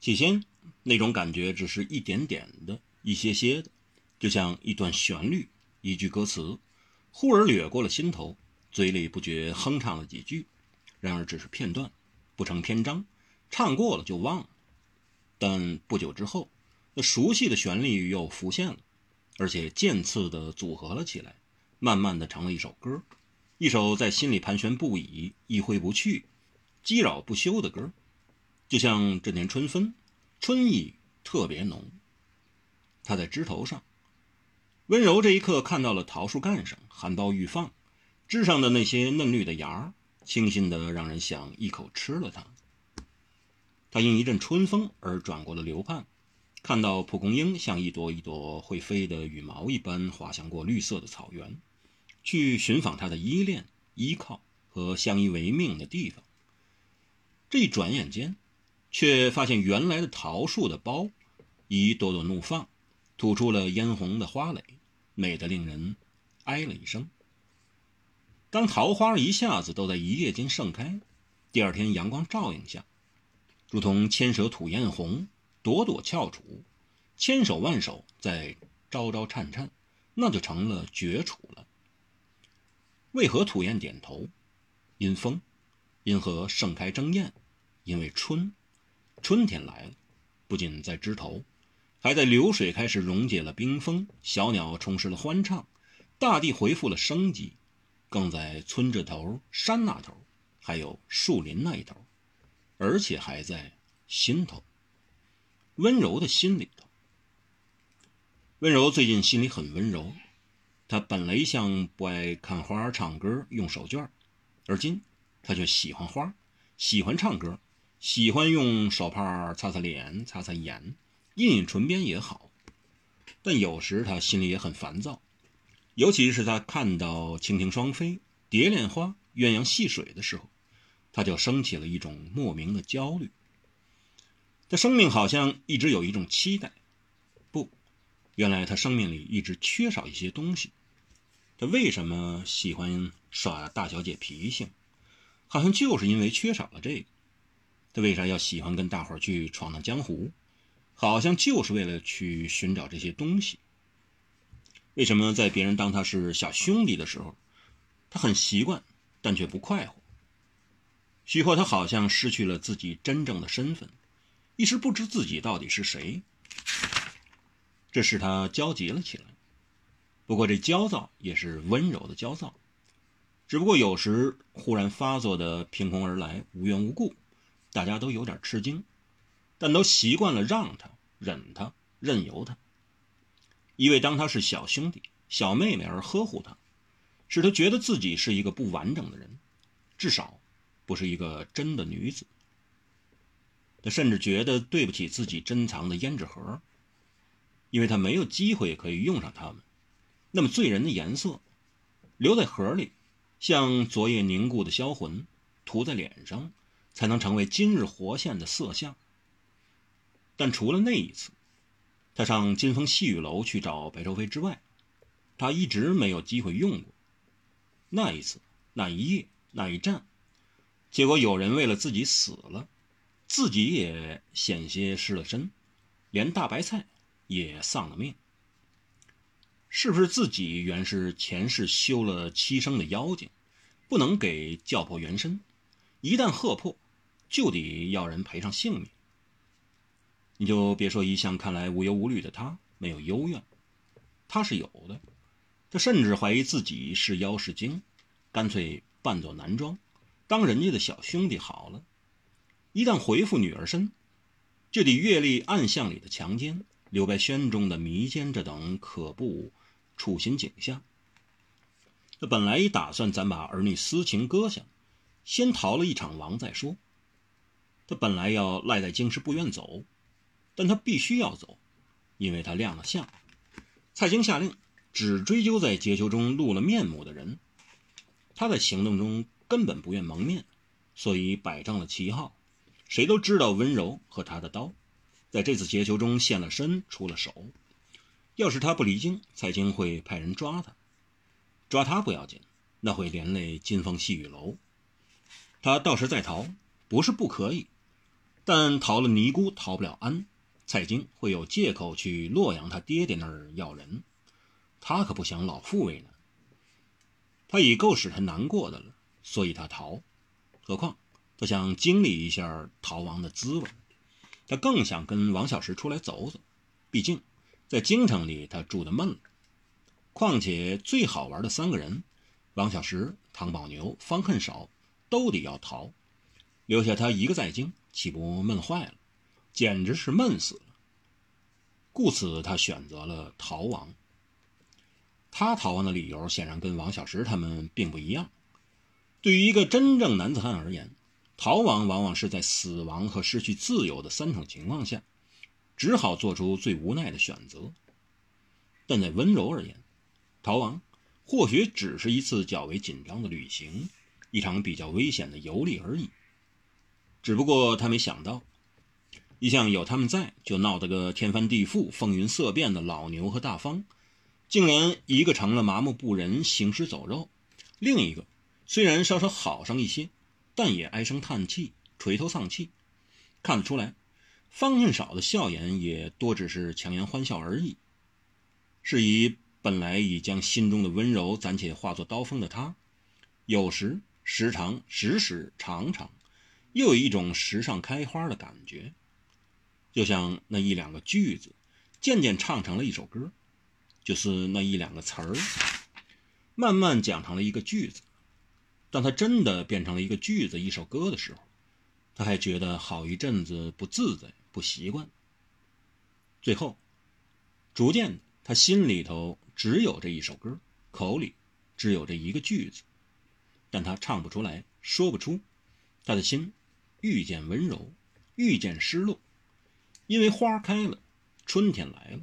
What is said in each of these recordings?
起先那种感觉只是一点点的、一些些的，就像一段旋律、一句歌词，忽而掠过了心头，嘴里不觉哼唱了几句。然而只是片段，不成篇章，唱过了就忘了。但不久之后，那熟悉的旋律又浮现了，而且渐次的组合了起来，慢慢的成了一首歌，一首在心里盘旋不已、一挥不去、激扰不休的歌。就像这年春分，春意特别浓。他在枝头上，温柔这一刻看到了桃树干上含苞欲放，枝上的那些嫩绿的芽儿。清新的，让人想一口吃了它。他因一阵春风而转过了流畔，看到蒲公英像一朵一朵会飞的羽毛一般滑翔过绿色的草原，去寻访他的依恋、依靠和相依为命的地方。这一转眼间，却发现原来的桃树的苞已朵朵怒放，吐出了嫣红的花蕾，美得令人唉了一声。当桃花一下子都在一夜间盛开，第二天阳光照映下，如同千舌吐艳红，朵朵翘楚，千手万手在朝朝颤颤，那就成了绝楚了。为何吐艳点头？因风，因何盛开争艳？因为春，春天来了，不仅在枝头，还在流水开始溶解了冰封，小鸟充实了欢唱，大地恢复了生机。更在村这头、山那头，还有树林那一头，而且还在心头，温柔的心里头。温柔最近心里很温柔，他本来一向不爱看花、唱歌、用手绢，而今他却喜欢花，喜欢唱歌，喜欢用手帕擦擦脸、擦擦眼、印印唇边也好。但有时他心里也很烦躁。尤其是他看到蜻蜓双飞、蝶恋花、鸳鸯戏水的时候，他就升起了一种莫名的焦虑。他生命好像一直有一种期待，不，原来他生命里一直缺少一些东西。他为什么喜欢耍大小姐脾性？好像就是因为缺少了这个。他为啥要喜欢跟大伙儿去闯荡江湖？好像就是为了去寻找这些东西。为什么在别人当他是小兄弟的时候，他很习惯，但却不快活？许或他好像失去了自己真正的身份，一时不知自己到底是谁，这使他焦急了起来。不过这焦躁也是温柔的焦躁，只不过有时忽然发作的凭空而来，无缘无故，大家都有点吃惊，但都习惯了让他忍他任由他。因为当他是小兄弟、小妹妹而呵护他，使他觉得自己是一个不完整的人，至少不是一个真的女子。他甚至觉得对不起自己珍藏的胭脂盒，因为他没有机会可以用上它们。那么醉人的颜色，留在盒里，像昨夜凝固的销魂，涂在脸上，才能成为今日活现的色相。但除了那一次。他上金风细雨楼去找白周飞之外，他一直没有机会用过。那一次，那一夜，那一战，结果有人为了自己死了，自己也险些失了身，连大白菜也丧了命。是不是自己原是前世修了七生的妖精，不能给叫破原身，一旦喝破，就得要人赔上性命？你就别说一向看来无忧无虑的他没有幽怨，他是有的。他甚至怀疑自己是妖是精，干脆扮作男装，当人家的小兄弟好了。一旦回复女儿身，就得阅历暗巷里的强奸、刘白轩中的迷奸这等可怖处心景象。他本来已打算咱把儿女私情搁下，先逃了一场亡再说。他本来要赖在京师不愿走。但他必须要走，因为他亮了相。蔡京下令，只追究在劫囚中露了面目的人。他在行动中根本不愿蒙面，所以摆正了旗号。谁都知道温柔和他的刀，在这次劫囚中现了身、出了手。要是他不离京，蔡京会派人抓他。抓他不要紧，那会连累金风细雨楼。他到时再逃，不是不可以。但逃了尼姑逃不了安，蔡京会有借口去洛阳他爹爹那儿要人，他可不想老父为难。他已够使他难过的了，所以他逃。何况他想经历一下逃亡的滋味，他更想跟王小石出来走走。毕竟在京城里他住的闷了。况且最好玩的三个人，王小石、唐宝牛、方恨少，都得要逃，留下他一个在京，岂不闷坏了？简直是闷死了。故此，他选择了逃亡。他逃亡的理由显然跟王小石他们并不一样。对于一个真正男子汉而言，逃亡往往是在死亡和失去自由的三种情况下，只好做出最无奈的选择。但在温柔而言，逃亡或许只是一次较为紧张的旅行，一场比较危险的游历而已。只不过他没想到，一向有他们在就闹得个天翻地覆、风云色变的老牛和大方，竟然一个成了麻木不仁、行尸走肉，另一个虽然稍稍好上一些，但也唉声叹气、垂头丧气。看得出来，方恨少的笑颜也多只是强颜欢笑而已，是以。本来已将心中的温柔暂且化作刀锋的他，有时时常时时常常，又有一种时尚开花的感觉，就像那一两个句子，渐渐唱成了一首歌，就是那一两个词儿，慢慢讲成了一个句子。当他真的变成了一个句子、一首歌的时候，他还觉得好一阵子不自在、不习惯。最后，逐渐他心里头。只有这一首歌，口里只有这一个句子，但他唱不出来，说不出。他的心遇见温柔，遇见失落，因为花开了，春天来了。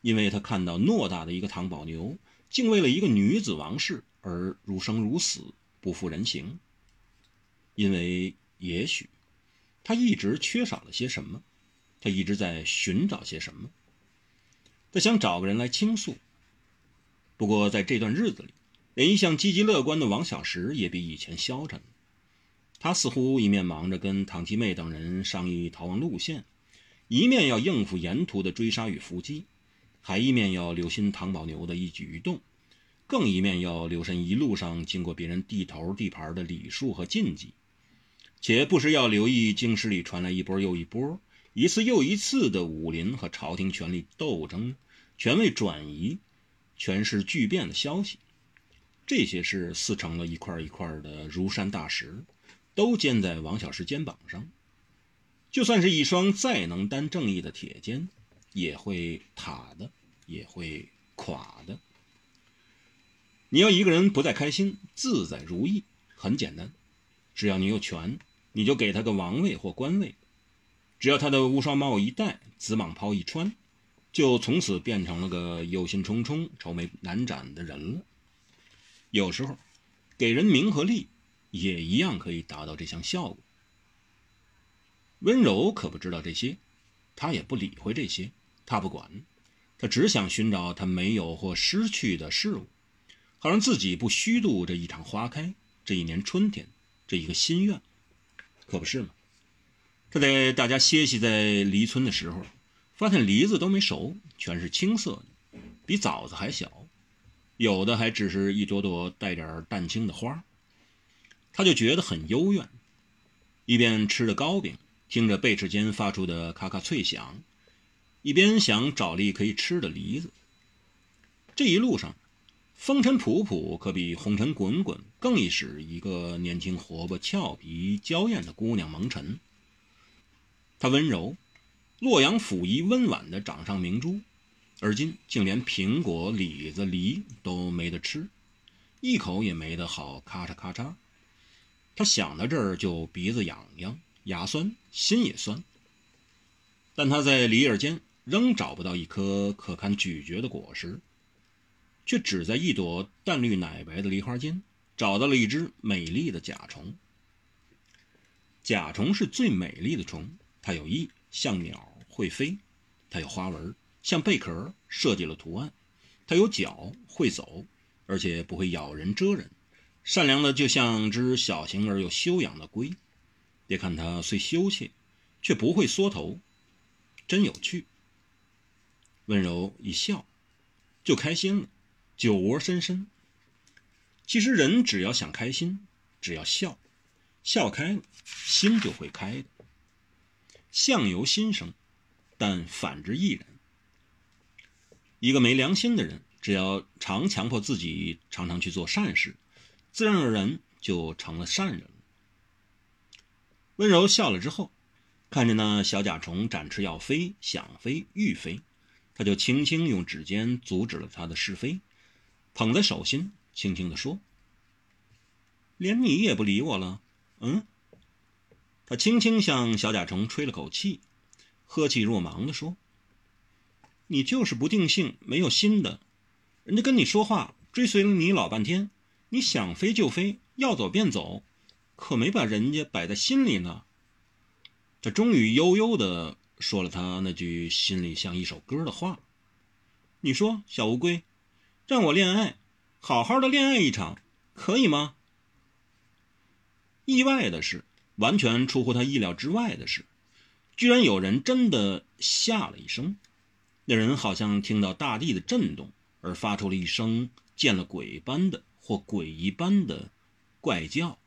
因为他看到偌大的一个唐宝牛，竟为了一个女子王氏而如生如死，不负人形。因为也许他一直缺少了些什么，他一直在寻找些什么，他想找个人来倾诉。不过，在这段日子里，连一向积极乐观的王小石也比以前消沉了。他似乎一面忙着跟唐七妹等人商议逃亡路线，一面要应付沿途的追杀与伏击，还一面要留心唐宝牛的一举一动，更一面要留神一路上经过别人地头地盘的礼数和禁忌，且不时要留意京师里传来一波又一波、一次又一次的武林和朝廷权力斗争、权位转移。权势巨变的消息，这些事撕成了一块一块的如山大石，都肩在王小石肩膀上。就算是一双再能担正义的铁肩，也会塌的，也会垮的。你要一个人不再开心、自在如意，很简单，只要你有权，你就给他个王位或官位；只要他的乌纱帽一戴，紫蟒袍一穿。就从此变成了个忧心忡忡、愁眉难展的人了。有时候，给人名和利，也一样可以达到这项效果。温柔可不知道这些，他也不理会这些，他不管，他只想寻找他没有或失去的事物，好让自己不虚度这一场花开，这一年春天，这一个心愿，可不是吗？他在大家歇息在离村的时候。发现梨子都没熟，全是青色的，比枣子还小，有的还只是一朵朵带点淡青的花。他就觉得很幽怨，一边吃着糕饼，听着贝齿间发出的咔咔脆响，一边想找粒可以吃的梨子。这一路上，风尘仆仆，可比红尘滚滚更易使一个年轻、活泼、俏皮、娇艳的姑娘蒙尘。她温柔。洛阳府仪温婉的掌上明珠，而今竟连苹果、李子、梨都没得吃，一口也没得好，咔嚓咔嚓。他想到这儿就鼻子痒痒，牙酸，心也酸。但他在梨叶间仍找不到一颗可堪咀嚼的果实，却只在一朵淡绿奶白的梨花间找到了一只美丽的甲虫。甲虫是最美丽的虫，它有翼，像鸟。会飞，它有花纹，像贝壳，设计了图案。它有脚，会走，而且不会咬人蛰人，善良的就像只小型而又修养的龟。别看它虽羞怯，却不会缩头，真有趣。温柔一笑，就开心了，酒窝深深。其实人只要想开心，只要笑，笑开了，心就会开的。相由心生，但反之亦然。一个没良心的人，只要常强迫自己常常去做善事，自然而然就成了善人了。温柔笑了之后，看着那小甲虫展翅要飞，想飞欲飞，他就轻轻用指尖阻止了它的试飞，捧在手心，轻轻地说：“连你也不理我了，嗯？”他轻轻向小甲虫吹了口气，呵气若芒地说：“你就是不定性，没有心的。人家跟你说话，追随了你老半天，你想飞就飞，要走便走，可没把人家摆在心里呢。”他终于悠悠地说了他那句心里像一首歌的话：“你说，小乌龟，让我恋爱，好好的恋爱一场，可以吗？”意外的是。完全出乎他意料之外的是，居然有人真的吓了一声。那人好像听到大地的震动，而发出了一声见了鬼般的或鬼一般的怪叫。